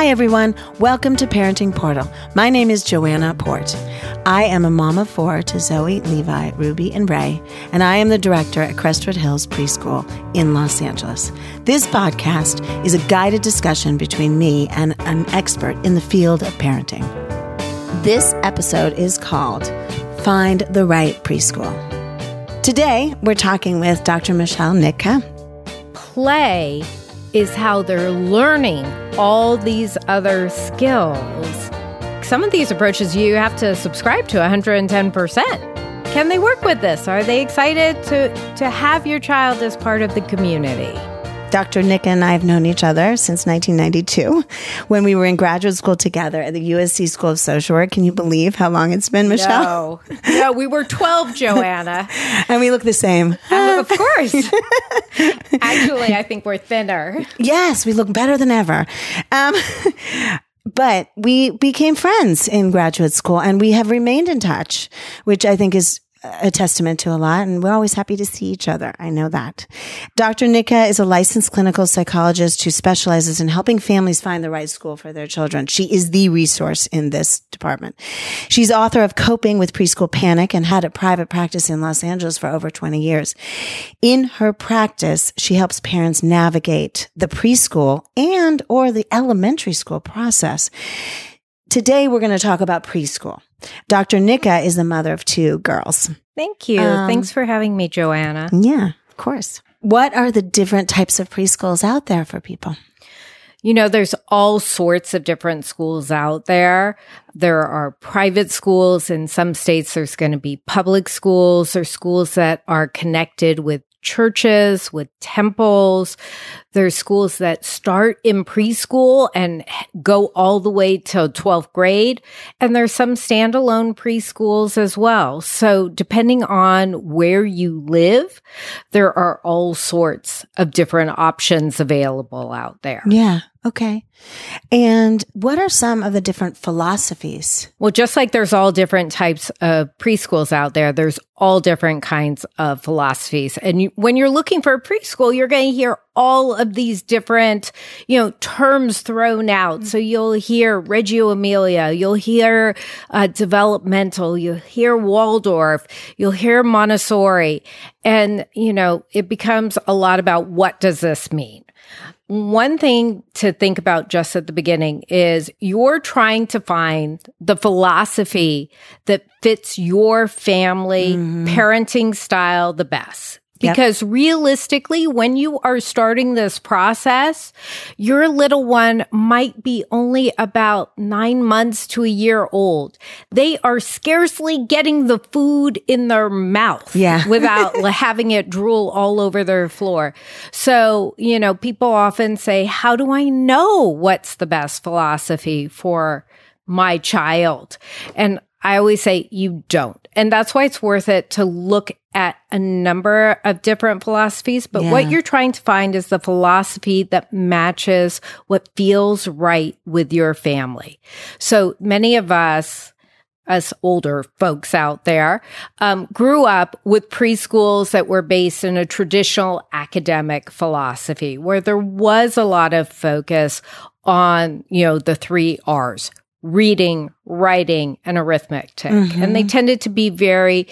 Hi, everyone. Welcome to Parenting Portal. My name is Joanna Port. I am a mom of four to Zoe, Levi, Ruby, and Ray, and I am the director at Crestwood Hills Preschool in Los Angeles. This podcast is a guided discussion between me and an expert in the field of parenting. This episode is called Find the Right Preschool. Today, we're talking with Dr. Michelle Nitka. Play is how they're learning all these other skills. Some of these approaches you have to subscribe to 110%. Can they work with this? Are they excited to, to have your child as part of the community? Dr. Nitka and I have known each other since 1992 when we were in graduate school together at the USC School of Social Work. Can you believe how long it's been, Michelle? No, no we were 12, Joanna. and we look the same. Of course. Actually, I think we're thinner. Yes, we look better than ever. Um, but we became friends in graduate school and we have remained in touch, which I think is a testament to a lot and we're always happy to see each other. I know that. Dr. Nitka is a licensed clinical psychologist who specializes in helping families find the right school for their children. She is the resource in this department. She's author of Coping with Preschool Panic and had a private practice in Los Angeles for over 20 years. In her practice, she helps parents navigate the preschool and or the elementary school process. Today, we're going to talk about preschool. Dr. Nitka is the mother of two girls. Thank you. Um, Thanks for having me, Joanna. Yeah, of course. What are the different types of preschools out there for people? You know, there's all sorts of different schools out there. There are private schools. In some states, there's going to be public schools or schools that are connected with churches, with temples. There's schools that start in preschool and go all the way to 12th grade. And there's some standalone preschools as well. So depending on where you live, there are all sorts of different options available out there. Yeah. Okay. And what are some of the different philosophies? Well, just like there's all different types of preschools out there, there's all different kinds of philosophies. And you, when you're looking for a preschool, you're going to hear all of these different, you know, terms thrown out. So you'll hear Reggio Emilia, you'll hear uh, developmental, you'll hear Waldorf, you'll hear Montessori. And, you know, it becomes a lot about what does this mean? One thing to think about just at the beginning is you're trying to find the philosophy that fits your family mm-hmm. parenting style the best. Because yep. realistically, when you are starting this process, your little one might be only about nine months to a year old. They are scarcely getting the food in their mouth yeah. without having it drool all over their floor. So, you know, people often say, how do I know what's the best philosophy for my child? And I always say you don't. And that's why it's worth it to look at a number of different philosophies. But yeah. what you're trying to find is the philosophy that matches what feels right with your family. So many of us, us older folks out there, um, grew up with preschools that were based in a traditional academic philosophy where there was a lot of focus on, you know, the three R's reading, writing, and arithmetic. Mm-hmm. And they tended to be very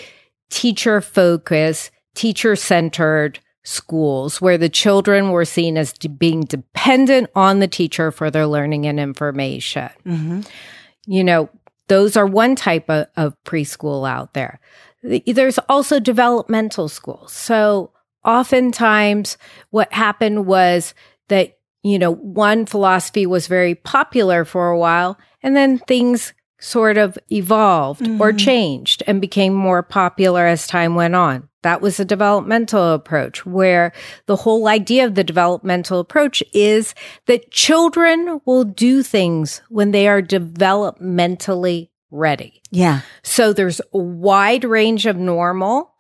teacher focused, teacher centered schools where the children were seen as being dependent on the teacher for their learning and information. Mm-hmm. You know, those are one type of, of preschool out there. There's also developmental schools. So oftentimes what happened was that you know, one philosophy was very popular for a while and then things sort of evolved mm-hmm. or changed and became more popular as time went on. That was a developmental approach where the whole idea of the developmental approach is that children will do things when they are developmentally ready. Yeah. So there's a wide range of normal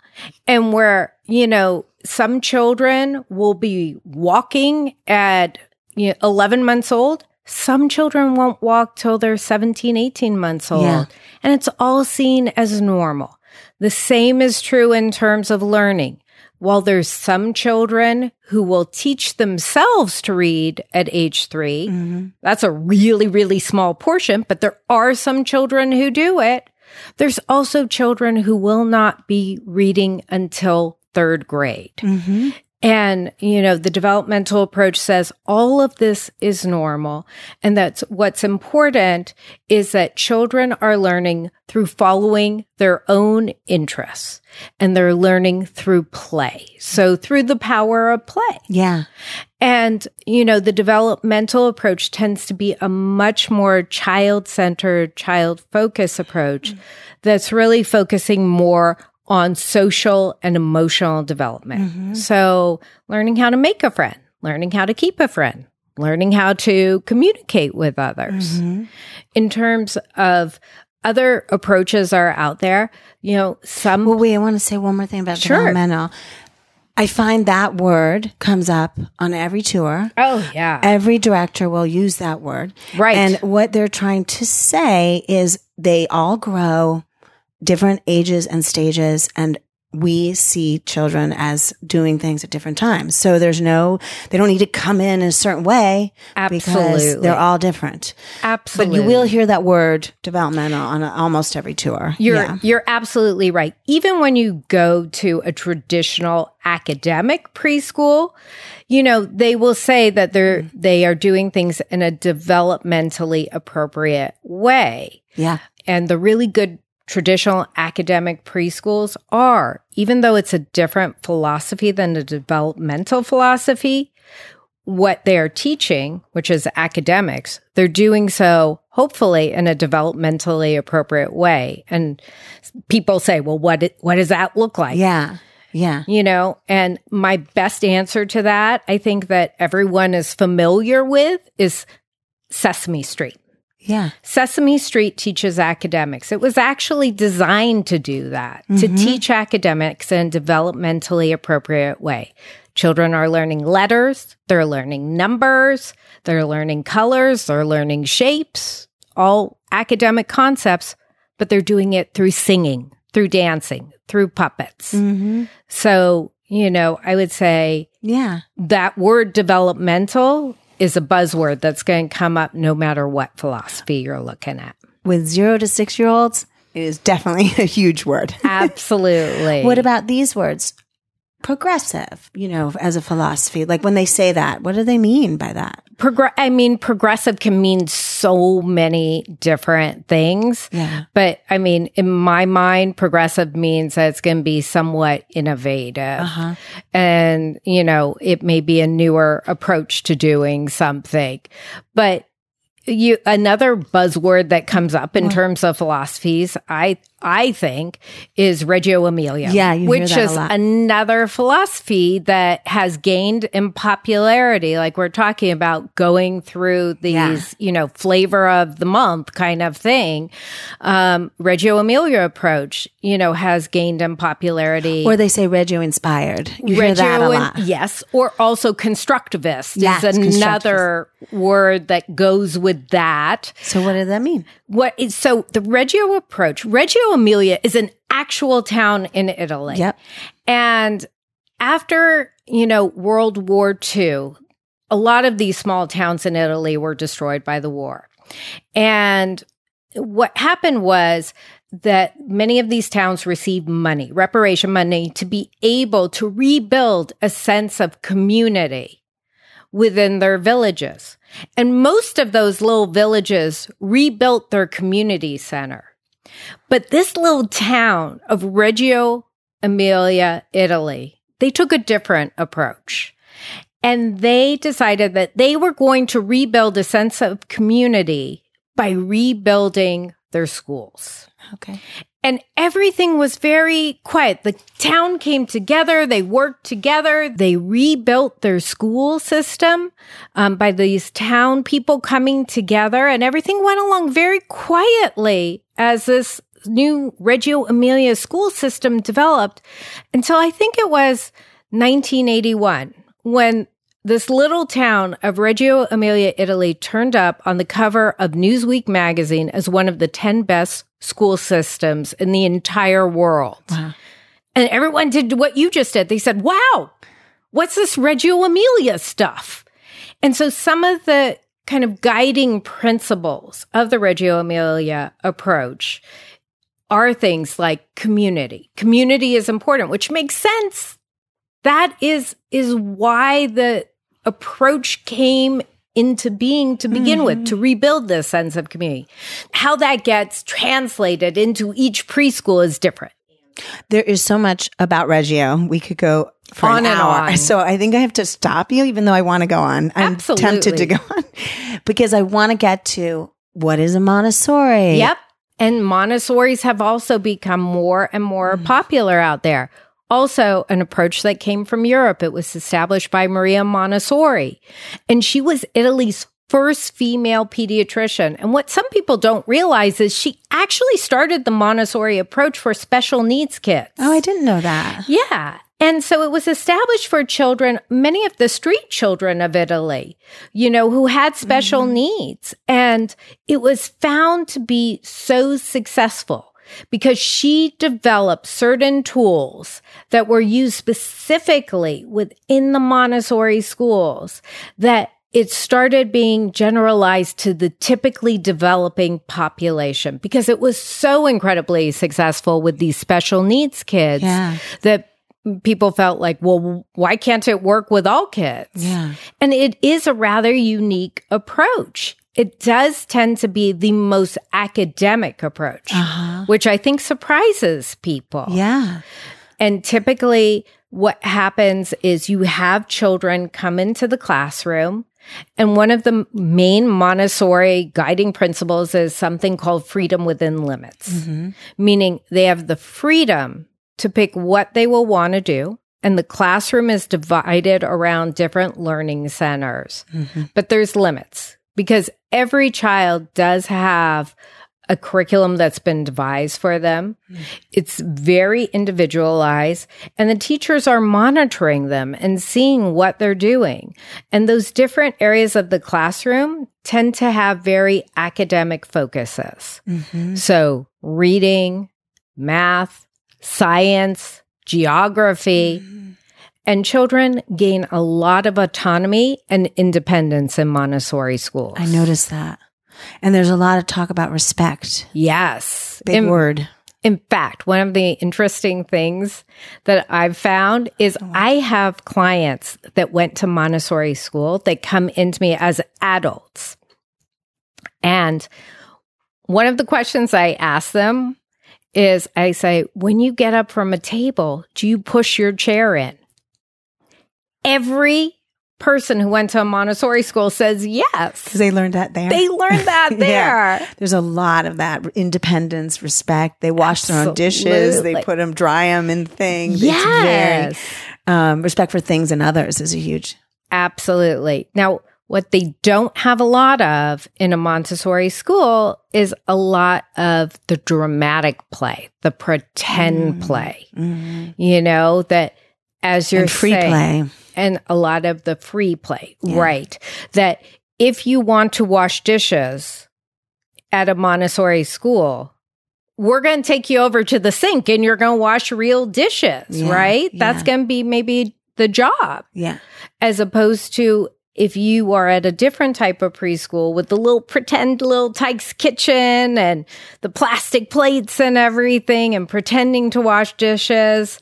and where, you know, some children will be walking at you know, 11 months old, some children won't walk till they're 17, 18 months old. Yeah. And it's all seen as normal. The same is true in terms of learning. while there's some children who will teach themselves to read at age 3 Mm-hmm. that's a really, really small portion, but there are some children who do it. There's also children who will not be reading until third grade. Mm-hmm. And, you know, the developmental approach says all of this is normal. And that's what's important is that children are learning through following their own interests and they're learning through play. So through the power of play. Yeah. And, you know, the developmental approach tends to be a much more child centered, child focused approach that's really focusing more on social and emotional development. Mm-hmm. So, learning how to make a friend, learning how to keep a friend, learning how to communicate with others. Mm-hmm. In terms of other approaches are out there, you know, some Well, wait, I want to say one more thing about Sure. developmental. I find that word comes up on every tour. Oh, yeah. Every director will use that word. Right. And what they're trying to say is they all grow different ages and stages and we see children as doing things at different times. So there's no, they don't need to come in a certain way because Absolutely. they're all different. Absolutely. But you will hear that word developmental on almost every tour. You're yeah. you're absolutely right. Even when you go to a traditional academic preschool, you know, they will say that they're Mm-hmm. they are doing things in a developmentally appropriate way. Yeah. And the really good traditional academic preschools are, even though it's a different philosophy than the developmental philosophy, what they are teaching, which is academics, they're doing so hopefully in a developmentally appropriate way. And people say, well, what, what does that look like? Yeah. Yeah. You know, and my best answer to that, I think that everyone is familiar with is Sesame Street. Yeah. Sesame Street teaches academics. It was actually designed to do that, to teach academics in a developmentally appropriate way. Children are learning letters, they're learning numbers, they're learning colors, they're learning shapes, all academic concepts, but they're doing it through singing, through dancing, through puppets. Mm-hmm. So, you know, I would say Yeah. that word developmental is a buzzword that's going to come up no matter what philosophy you're looking at. With zero to six year olds, it is definitely a huge word. Absolutely. What about these words? Progressive, you know, as a philosophy. Like when they say that, what do they mean by that? Progr- I mean, progressive can mean so many different things. Yeah. But I mean, in my mind, progressive means that it's going to be somewhat innovative. Uh-huh. And, you know, it may be a newer approach to doing something. But you another buzzword that comes up in terms of philosophies, I I think, is Reggio Emilia. Yeah, which is another philosophy that has gained in popularity. Like we're talking about going through these, Yeah. you know, flavor of the month kind of thing. Um, Reggio Emilia approach, you know, has gained in popularity. Or they say Reggio inspired. You hear that a Reggio lot. Yes, or also constructivist Yes, is another word that goes with that. So what does that mean? What is so the Reggio approach? Reggio Emilia is an actual town in Italy. Yep. And after, you know, World War II, a lot of these small towns in Italy were destroyed by the war. And what happened was that many of these towns received money, reparation money, to be able to rebuild a sense of community within their villages. And most of those little villages rebuilt their community center. But this little town of Reggio Emilia, Italy, they took a different approach. And they decided that they were going to rebuild a sense of community by rebuilding their schools. Okay. And everything was very quiet. The town came together. They worked together. They rebuilt their school system um, by these town people coming together, and everything went along very quietly as this new Reggio Emilia school system developed until I think it was 1981 when this little town of Reggio Emilia, Italy turned up on the cover of Newsweek magazine as one of the 10 best school systems in the entire world. Wow. And everyone did what you just did. They said, wow, what's this Reggio Emilia stuff? And so some of the kind of guiding principles of the Reggio Emilia approach are things like community. Community is important, which makes sense. That is is why the approach came into being to begin mm-hmm. with to rebuild this sense of community. How that gets translated into each preschool is different. There is so much about Reggio. We could go for on an hour. So I think I have to stop you, even though I want to go on. I'm Absolutely. tempted to go on because I want to get to what is a Montessori. Yep. And Montessoris have also become more and more mm. popular out there. Also, an approach that came from Europe. It was established by Maria Montessori, and she was Italy's first female pediatrician. And what some people don't realize is she actually started the Montessori approach for special needs kids. Oh, I didn't know that. Yeah. And so it was established for children, many of the street children of Italy, you know, who had special mm-hmm. needs. And it was found to be so successful because she developed certain tools that were used specifically within the Montessori schools that it started being generalized to the typically developing population because it was so incredibly successful with these special needs kids yeah. that people felt like, well, why can't it work with all kids? Yeah. And it is a rather unique approach. It does tend to be the most academic approach, uh-huh. which I think surprises people. Yeah. And typically, what happens is you have children come into the classroom. And one of the main Montessori guiding principles is something called freedom within limits, mm-hmm. meaning they have the freedom to pick what they will want to do. And the classroom is divided around different learning centers. Mm-hmm. But there's limits because every child does have a curriculum that's been devised for them. Mm-hmm. It's very individualized and the teachers are monitoring them and seeing what they're doing. And those different areas of the classroom tend to have very academic focuses. Mm-hmm. So reading, math, science, geography. Mm-hmm. And children gain a lot of autonomy and independence in Montessori schools. I noticed that. And there's a lot of talk about respect. Yes. Big in, word. In fact, one of the interesting things that I've found is oh, I have clients that went to Montessori school that come into me as adults. And one of the questions I ask them is I say, when you get up from a table, do you push your chair in? Every person who went to a Montessori school says yes. Because they learned that there. They learned that there. yeah. There's a lot of that independence, respect. They wash Absolutely. their own dishes. They put them, dry them in things. Yes. Very, um, respect for things and others is a huge. Absolutely. Now, what they don't have a lot of in a Montessori school is a lot of the dramatic play, the pretend mm. play. Mm. You know, that as you're and free saying, play. And a lot of the free play, yeah. right? That if you want to wash dishes at a Montessori school, we're going to take you over to the sink and you're going to wash real dishes, yeah, right? Yeah. That's going to be maybe the job. Yeah. As opposed to if you are at a different type of preschool with the little pretend Little Tikes kitchen and the plastic plates and everything and pretending to wash dishes,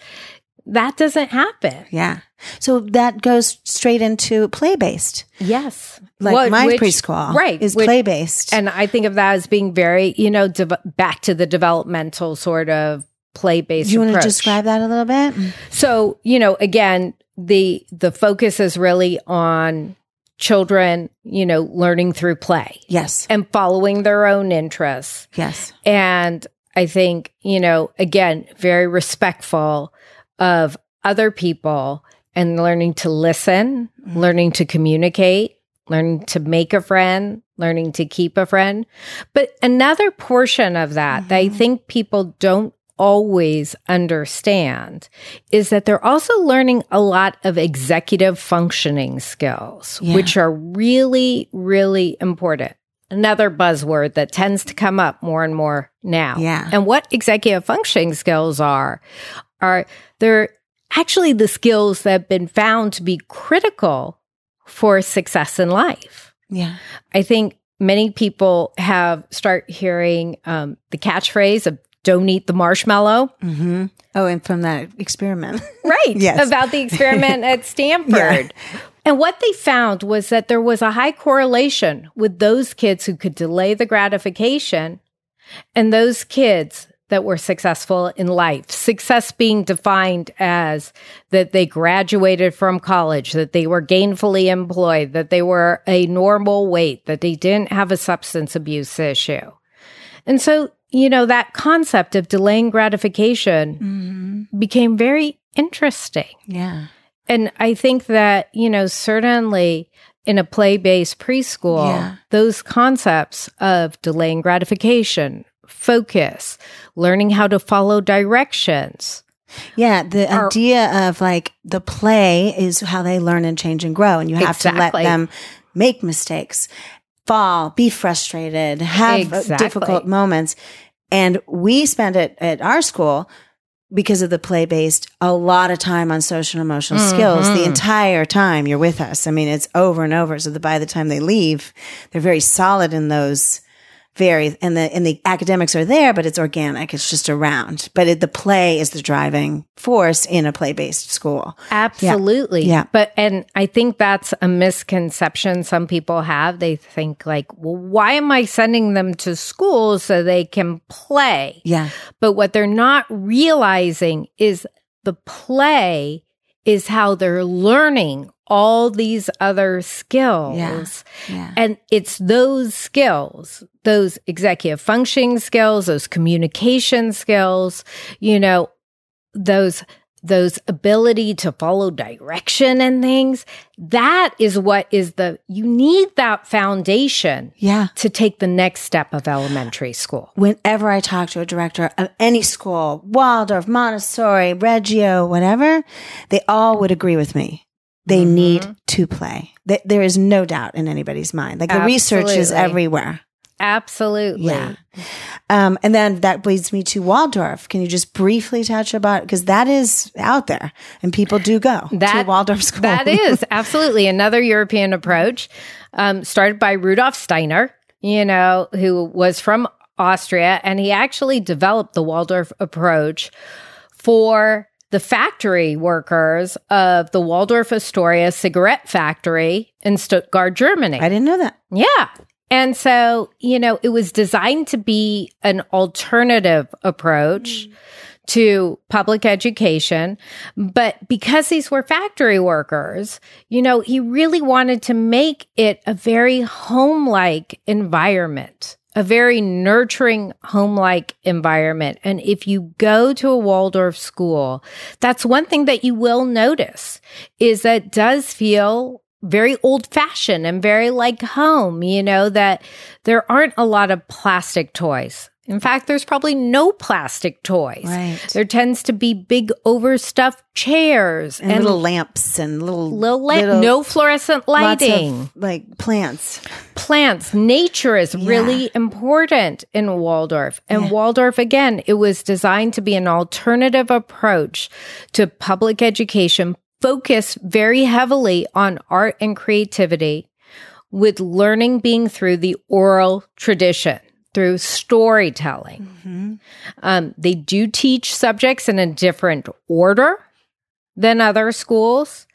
that doesn't happen. Yeah. So that goes straight into play based. Yes. Like well, my which, preschool right, is play based. And I think of that as being very, you know, de- back to the developmental sort of play based. Do you approach. want to describe that a little bit? So, you know, again, the the focus is really on children, you know, learning through play. Yes. And following their own interests. Yes. And I think, you know, again, very respectful of other people and learning to listen, mm-hmm. learning to communicate, learning to make a friend, learning to keep a friend. But another portion of that mm-hmm. that I mm-hmm. think people don't always understand is that they're also learning a lot of executive functioning skills, yeah. which are really, really important. another buzzword that tends to come up more and more now. Yeah. And what executive functioning skills are, are they're actually the skills that have been found to be critical for success in life. Yeah. I think many people have start hearing um, the catchphrase of "Don't eat the marshmallow." Mm-hmm. Oh, and from that experiment. right Yes. about the experiment at Stanford. And what they found was that there was a high correlation with those kids who could delay the gratification and those kids that were successful in life. Success being defined as that they graduated from college, that they were gainfully employed, that they were a normal weight, that they didn't have a substance abuse issue. And so, you know, that concept of delaying gratification mm-hmm. became very interesting. Yeah. And I think that, you know, certainly in a play based preschool, Yeah. those concepts of delaying gratification, focus, learning how to follow directions. Yeah, the Or- idea of like the play is how they learn and change and grow, and you have to let them make mistakes, fall, be frustrated, have uh, Exactly. difficult moments. And we spend it at our school because of the play based a lot of time on social and emotional skills the entire time you're with us. I mean, it's over and over. So that by the time they leave, they're very solid in those very and the and the academics are there, but it's organic. It's just around. But it, the play is the driving force in a play based school. Absolutely. Yeah. But, and I think that's a misconception some people have. They think, like, well, why am I sending them to school so they can play? Yeah, But what they're not realizing is the play is how they're learning all these other skills. Yeah. yeah, And it's those skills, those executive functioning skills, those communication skills, you know, those those ability to follow direction and things. That is what is the you need that foundation yeah. to take the next step of elementary school. Whenever I talk to a director of any school, Waldorf, Montessori, Reggio, whatever, they all would agree with me. They need to play. Th- There is no doubt in anybody's mind. Like the research is everywhere. Absolutely. Yeah. Um, and then that leads me to Waldorf. Can you just briefly touch about because that is out there and people do go to Waldorf school. That is absolutely another European approach, um, started by Rudolf Steiner, you know, who was from Austria, and he actually developed the Waldorf approach for the factory workers of the Waldorf Astoria cigarette factory in Stuttgart, Germany. I didn't know that. Yeah. And so, you know, it was designed to be an alternative approach mm. to public education. But because these were factory workers, you know, he really wanted to make it a very home like environment. A very nurturing home like environment. And if you go to a Waldorf school, that's one thing that you will notice is that does feel very old fashioned and very like home, you know, that there aren't a lot of plastic toys. In fact, there's probably no plastic toys. Right. There tends to be big overstuffed chairs And, little lamps and little little lamp, little- no fluorescent lots of, lighting, like plants. plants. Nature is really important in Waldorf. And Yeah. Waldorf, again, it was designed to be an alternative approach to public education, focused very heavily on art and creativity, with learning being through the oral tradition, through storytelling. Mm-hmm. Um, they do teach subjects in a different order than other schools.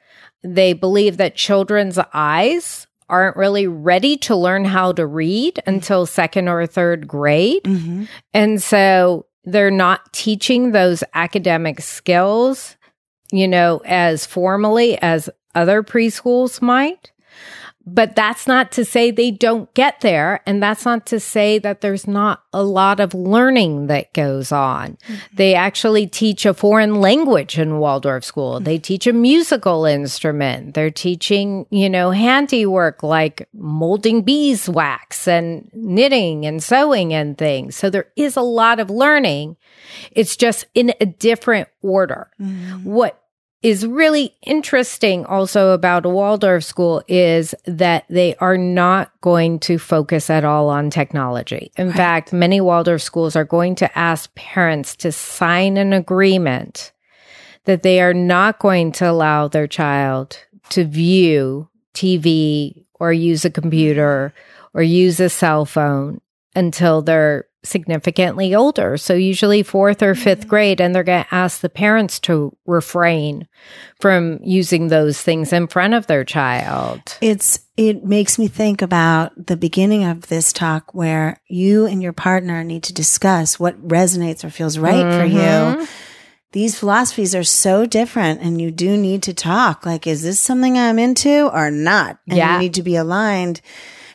They believe that children's eyes aren't really ready to learn how to read until second or third grade. Mm-hmm. And so they're not teaching those academic skills, you know, as formally as other preschools might. But that's not to say they don't get there. And that's not to say that there's not a lot of learning that goes on. Mm-hmm. They actually teach a foreign language in Waldorf school. They mm-hmm. teach a musical instrument. They're teaching, you know, handiwork like molding beeswax and knitting and sewing and things. So there is a lot of learning. It's just in a different order. Mm-hmm. What is really interesting also about a Waldorf school is that they are not going to focus at all on technology. In right. fact, many Waldorf schools are going to ask parents to sign an agreement that they are not going to allow their child to view TV or use a computer or use a cell phone until they're significantly older. So usually fourth or fifth grade, and they're going to ask the parents to refrain from using those things in front of their child. It's, it makes me think about the beginning of this talk where you and your partner need to discuss what resonates or feels right mm-hmm. for you. Mm-hmm. These philosophies are so different and you do need to talk. Like, is this something I'm into or not? And yeah. you need to be aligned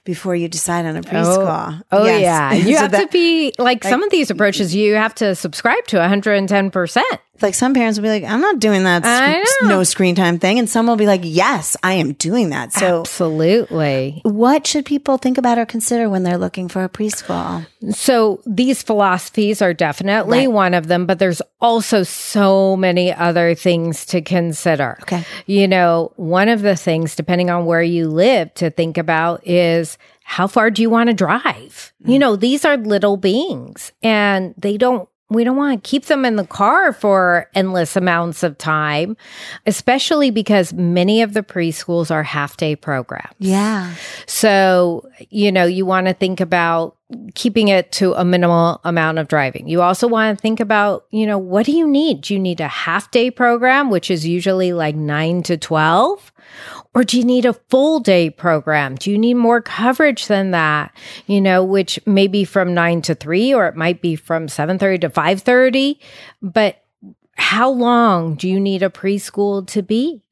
before you decide on a preschool. Oh, oh yes. yeah. You so have that, to be like, like, some of these approaches, you have to subscribe to 110%. Like some parents will be like, I'm not doing that sc- no screen time thing. And some will be like, yes, I am doing that. So absolutely. What should people think about or consider when they're looking for a preschool? So these philosophies are definitely right. one of them, but there's also so many other things to consider. Okay. You know, one of the things, depending on where you live, to think about is how far do you want to drive? Mm. You know, these are little beings and they don't we don't want to keep them in the car for endless amounts of time, especially because many of the preschools are half day programs. Yeah. So, you know, you want to think about keeping it to a minimal amount of driving. You also want to think about, you know, what do you need? Do you need a half day program, which is usually like nine to 12? Or do you need a full day program? Do you need more coverage than that? You know, which may be from nine to three, or it might be from 7.30 to 5.30. But how long do you need a preschool to be?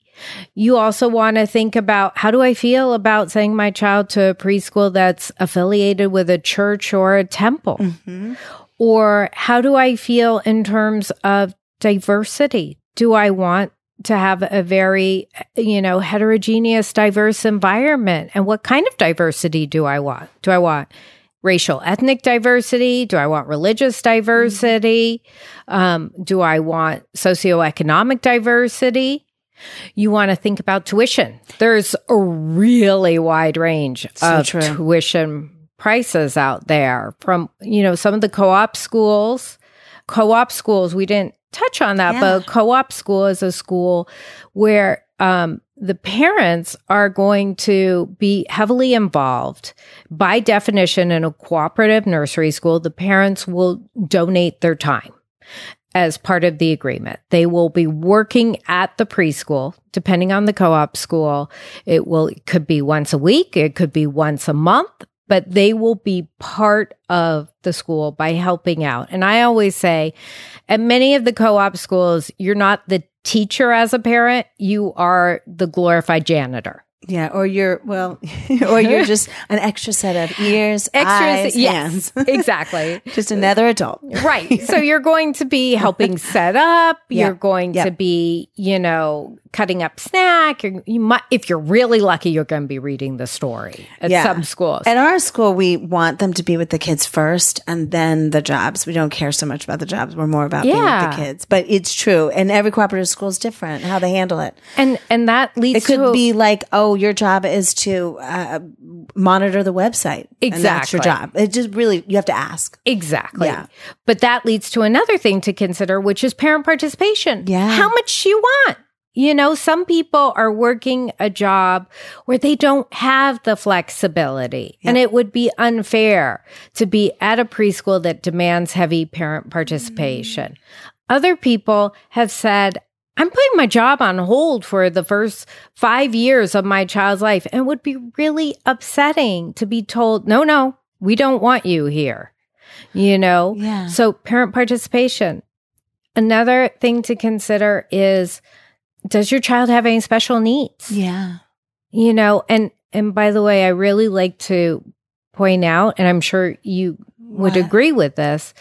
You also want to think about how do I feel about sending my child to a preschool that's affiliated with a church or a temple? Mm-hmm. Or how do I feel in terms of diversity? Do I want to have a very, you know, heterogeneous, diverse environment. And what kind of diversity do I want? Do I want racial, ethnic diversity? Do I want religious diversity? Um, do I want socioeconomic diversity? You want to think about tuition. There's a really wide range so of true. tuition prices out there from, you know, some of the co op schools. Co op schools, we didn't touch on that, yeah. but co op school is a school where um, the parents are going to be heavily involved. By definition, in a cooperative nursery school, the parents will donate their time as part of the agreement. They will be working at the preschool, depending on the co-op school. It will, it could be once a week. It could be once a month but they will be part of the school by helping out. And I always say, at many of the co op schools, you're not the teacher as a parent, you are the glorified janitor. Yeah, or you're well, or you're just an extra set of ears, Extras, eyes, yes, hands. exactly. just another adult, right? So you're going to be helping set up. You're going to be, you know, cutting up snack. You're, you might, if you're really lucky, you're going to be reading the story at yeah. some schools. At our school, we want them to be with the kids first, and then the jobs. We don't care so much about the jobs. We're more about yeah. being with the kids. But it's true, and every cooperative school is different how they handle it. And and that leads. It could be like, oh, your job is to uh, monitor the website. Exactly, that's your job. It just really you have to ask. Exactly. Yeah. But that leads to another thing to consider, which is parent participation. Yeah. How much do you want? You know, some people are working a job where they don't have the flexibility and it would be unfair to be at a preschool that demands heavy parent participation. Mm. Other people have said, I'm putting my job on hold for the first five years of my child's life and it would be really upsetting to be told, no, no, we don't want you here. You know? Yeah. So parent participation. Another thing to consider is, does your child have any special needs? Yeah. You know, and and by the way, I really like to point out, and I'm sure you would what? agree with this,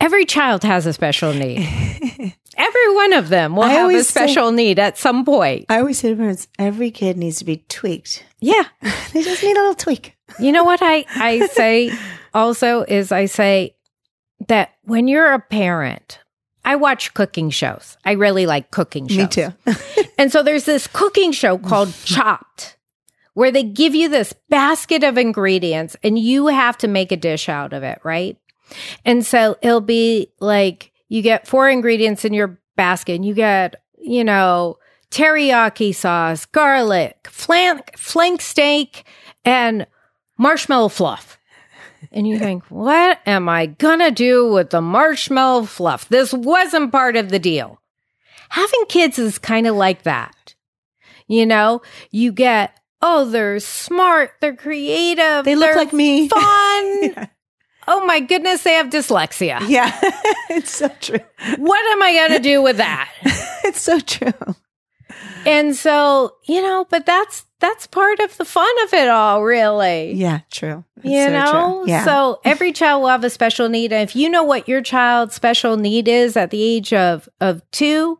every child has a special need. every one of them will I have a special say, need at some point. I always say to parents, every kid needs to be tweaked. Yeah. they just need a little tweak. You know what I, I say also is I say that when you're a parent, I watch cooking shows. I really like cooking shows. Me too. And so there's this cooking show called Chopped where they give you this basket of ingredients and you have to make a dish out of it, right? And so it'll be like you get four ingredients in your basket and you get, you know, teriyaki sauce, garlic, flank, flank steak, and marshmallow fluff. And you think, what am I gonna do with the marshmallow fluff? This wasn't part of the deal. Having kids is kind of like that. You know, you get, oh, they're smart, they're creative, They look they're like me. fun. Oh my goodness, they have dyslexia. yeah, it's so true. What am I going to do with that? It's so true. And so, you know, but that's that's part of the fun of it all, really. Yeah, true. It's you so know, true. Yeah. so every child will have a special need, and if you know what your child's special need is at the age of of two,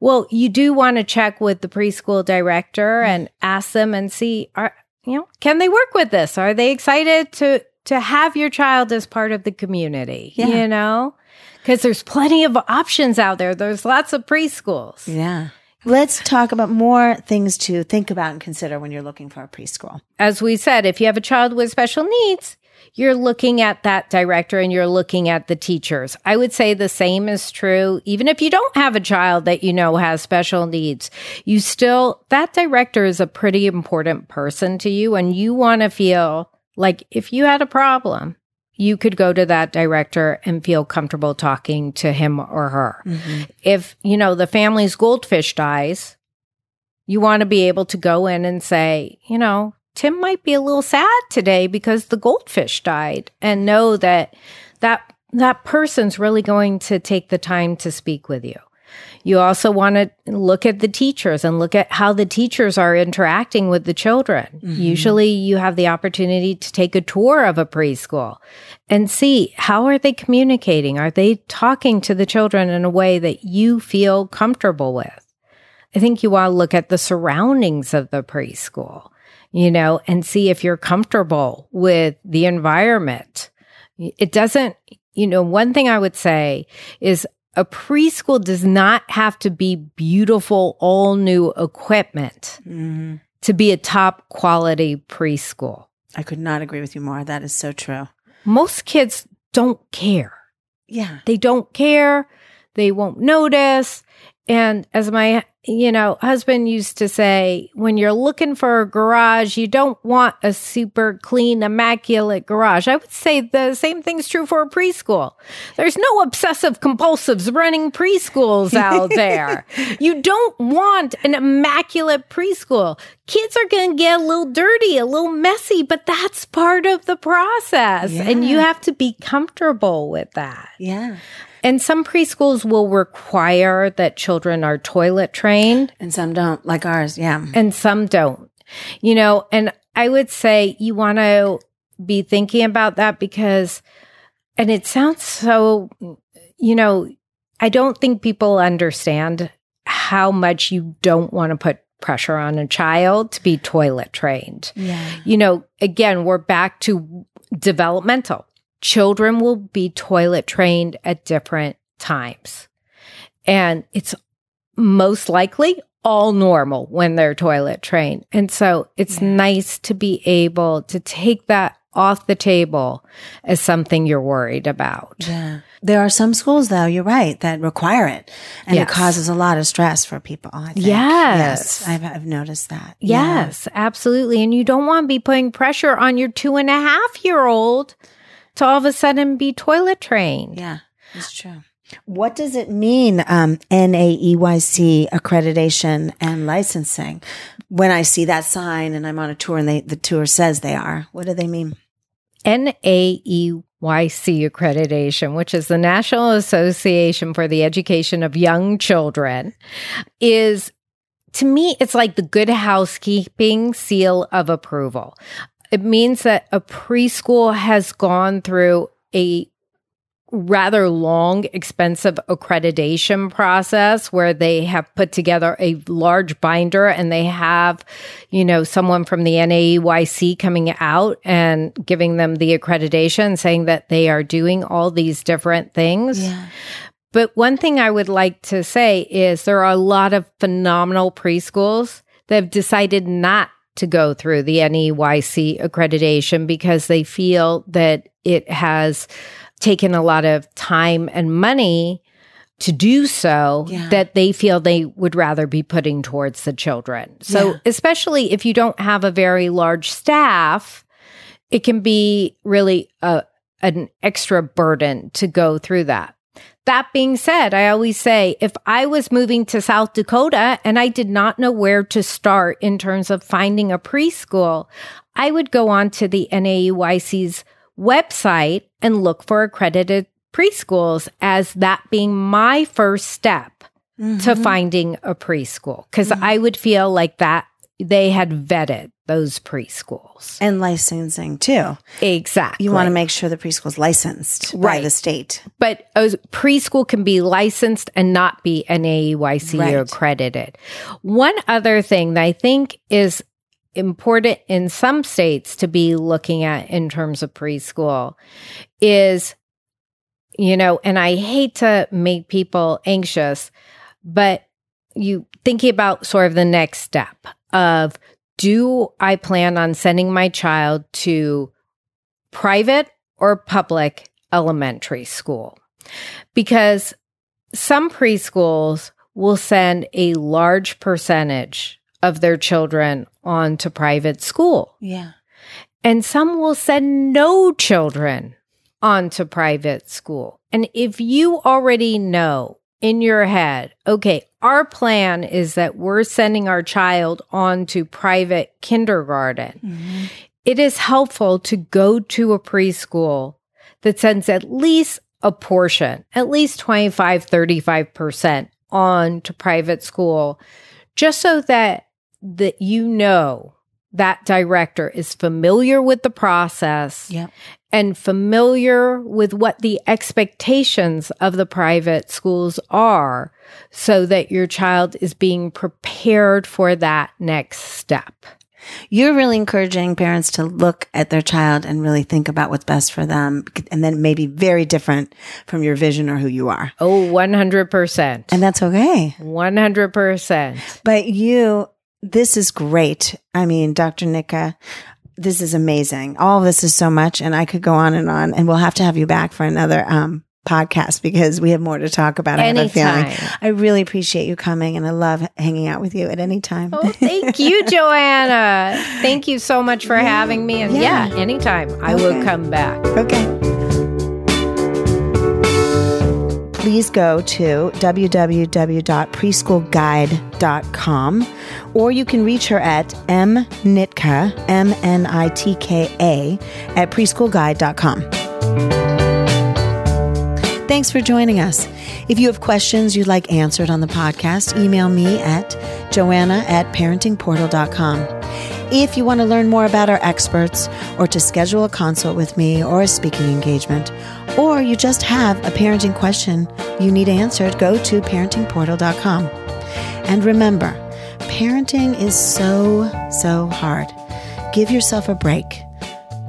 well, you do want to check with the preschool director and ask them and see, are you know, can they work with this? Are they excited to to have your child as part of the community? Yeah. You know, because there's plenty of options out there. There's lots of preschools. yeah. Let's talk about more things to think about and consider when you're looking for a preschool. as we said, if you have a child with special needs, you're looking at that director and you're looking at the teachers. I would say the same is true. Even if you don't have a child that you know has special needs, you still, that director is a pretty important person to you. And you want to feel like if you had a problem, you could go to that director and feel comfortable talking to him or her. Mm-hmm. If, you know, the family's goldfish dies, you want to be able to go in and say, you know, Tim might be a little sad today because the goldfish died and know that that that person's really going to take the time to speak with you. You also want to look at the teachers and look at how the teachers are interacting with the children. Mm-hmm. Usually you have the opportunity to take a tour of a preschool and see how are they communicating? Are they talking to the children in a way that you feel comfortable with? I think you want to look at the surroundings of the preschool, you know, and see if you're comfortable with the environment. It doesn't, you know, one thing I would say is a preschool does not have to be beautiful, all new equipment hmm to be a top quality preschool. I could not agree with you more. That is so true. Most kids don't care. Yeah. They don't care. They won't notice. And as my, you know, husband used to say, when you're looking for a garage, you don't want a super clean, immaculate garage. I would say the same thing's true for a preschool. There's no obsessive compulsives running preschools out there. you don't want an immaculate preschool. Kids are going to get a little dirty, a little messy, but that's part of the process. And you have to be comfortable with that. Yeah. And some preschools will require that children are toilet trained And some don't, like ours. Yeah. and some don't. You know, and I would say you want to be thinking about that because, and it sounds so, you know, I don't think people understand how much you don't want to put pressure on a child to be toilet trained Yeah. you know, again, we're back to developmental. Children will be toilet trained at different times. And it's most likely all normal when they're toilet trained. And so it's nice to be able to take that off the table as something you're worried about. Yeah. There are some schools, though, you're right, that require it. And Yes. it causes a lot of stress for people. I think. Yes. I've, I've noticed that. Yeah. Yes, absolutely. And you don't want to be putting pressure on your two and a half year old to all of a sudden be toilet trained. Yeah. that's true. What does it mean, um, NAEYC accreditation and licensing? When I see that sign and I'm on a tour and they, the tour says they are, what do they mean? NAEYC accreditation, which is the National Association for the Education of Young Children, is to me, it's like the good housekeeping seal of approval. It means that a preschool has gone through a rather long, expensive accreditation process where they have put together a large binder and they have, you know, someone from the NAEYC coming out and giving them the accreditation saying that they are doing all these different things. Yeah. But one thing I would like to say is there are a lot of phenomenal preschools that have decided not to go through the NAEYC accreditation because they feel that it has taken a lot of time and money to do so Yeah. that they feel they would rather be putting towards the children. So, Yeah. especially if you don't have a very large staff, it can be really a, an extra burden to go through that. That being said, I always say if I was moving to South Dakota and I did not know where to start in terms of finding a preschool, I would go on to the NAEYC's website and look for accredited preschools as that being my first step to Mm-hmm. finding a preschool because I would feel like that they had vetted those preschools. and licensing too. Exactly. You want to make sure the preschool's licensed by the state. but a preschool can be licensed and not be NAEYC Right. accredited. One other thing that I think is important in some states to be looking at in terms of preschool is, you know, and I hate to make people anxious, but you thinking about sort of the next step of do I plan on sending my child to private or public elementary school? Because some preschools will send a large percentage of their children on to private school, Yeah. and some will send no children on to private school. And if you already know in your head, okay, our plan is that we're sending our child on to private kindergarten, mm-hmm. it is helpful to go to a preschool that sends at least a portion, at least 25, 35% on to private school, just so that that you know that director is familiar with the process Yep. and familiar with what the expectations of the private schools are so that your child is being prepared for that next step. You're really encouraging parents to look at their child and really think about what's best for them and then maybe very different from your vision or who you are. Oh, 100%. And that's okay. 100%. But you, this is great. I mean, Dr. Nitka, this is amazing. All of this is so much, and I could go on and on. And we'll have to have you back for another um, podcast because we have more to talk about. I have a feeling. I really appreciate you coming, and I love hanging out with you at any time. Oh, thank you, Joanna. Thank you so much for having me. And Yeah. yeah, anytime I Okay. will come back. Okay. Please go to www.preschoolguide.com or you can reach her at mnitka, M-N-I-T-K-A, at preschoolguide.com. Thanks for joining us. If you have questions you'd like answered on the podcast, email me at joanna at parentingportal.com. If you want to learn more about our experts or to schedule a consult with me or a speaking engagement, or you just have a parenting question you need answered, go to parentingportal.com. And remember, parenting is so, so hard. Give yourself a break.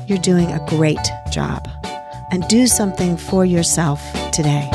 You're doing a great job. And do something for yourself today.